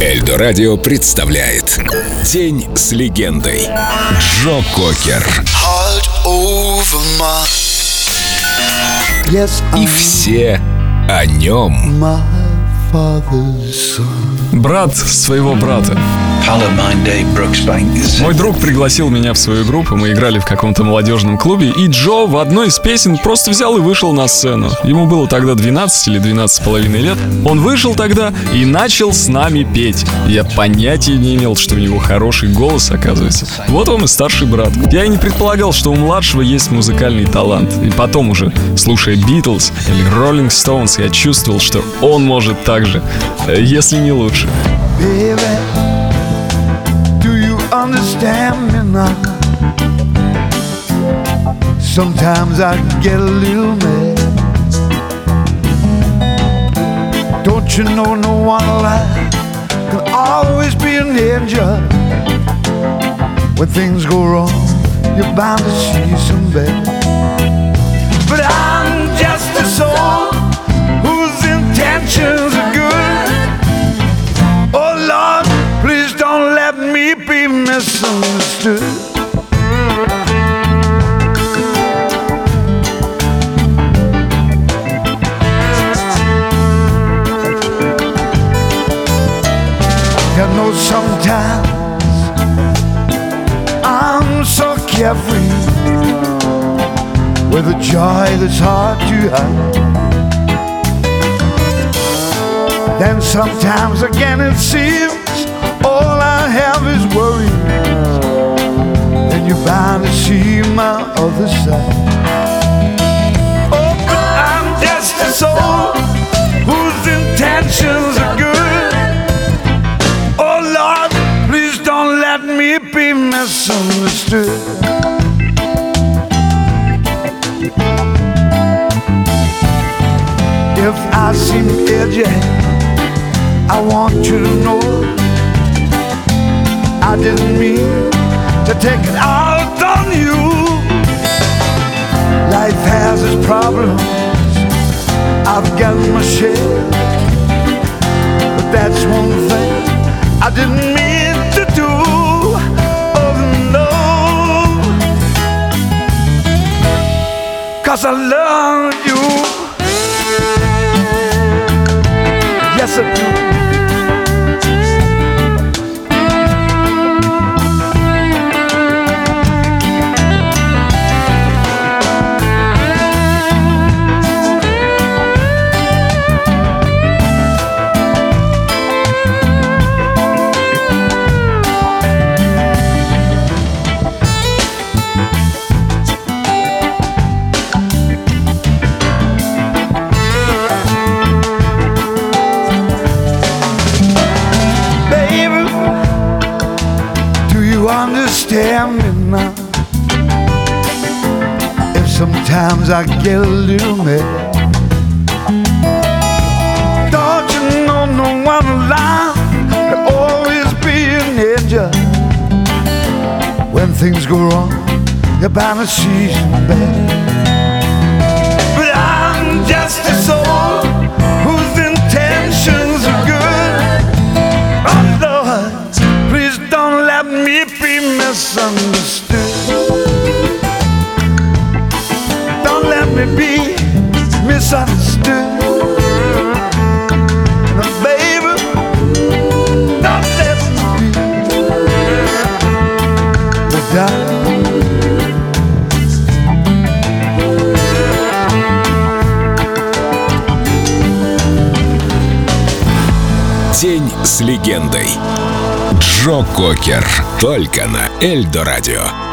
Эльдо Радио представляет День с легендой. Джо Кокер. И все о нем. Брат своего брата. Мой друг пригласил меня в свою группу, мы играли в каком-то молодежном клубе, и Джо в одной из песен просто взял и вышел на сцену. Ему было тогда 12 или 12 с половиной лет. Он вышел тогда и начал с нами петь. Я понятия не имел, что у него хороший голос, оказывается. Вот он и старший брат. Я и не предполагал, что у младшего есть музыкальный талант. И потом уже, слушая Битлз или Роллинг Stones, я чувствовал, что он может так же, э, если не лучше. Baby, understand me now? Sometimes I get a little mad. Don't you know no one alive can always be an angel? When things go wrong, you're bound to see some bad. But I'm just a soul know sometimes I'm so carefree with a joy that's hard to hide. Then sometimes again it seems all I have is worry. and you're bound to see my other side. Oh, but I'm just a soul whose intentions If I seem edgy, I want you to know I didn't mean to take it out on you. Life has its problems, I've got my share. But that's one thing I didn't Cause I love you. Yes, I do. Me now? If sometimes I get a little mad, don't you know no one alive can always be an angel? When things go wrong, you're bound to see some bad. Without. День с легендой. Джо Кокер. Только на Эльдо Радио.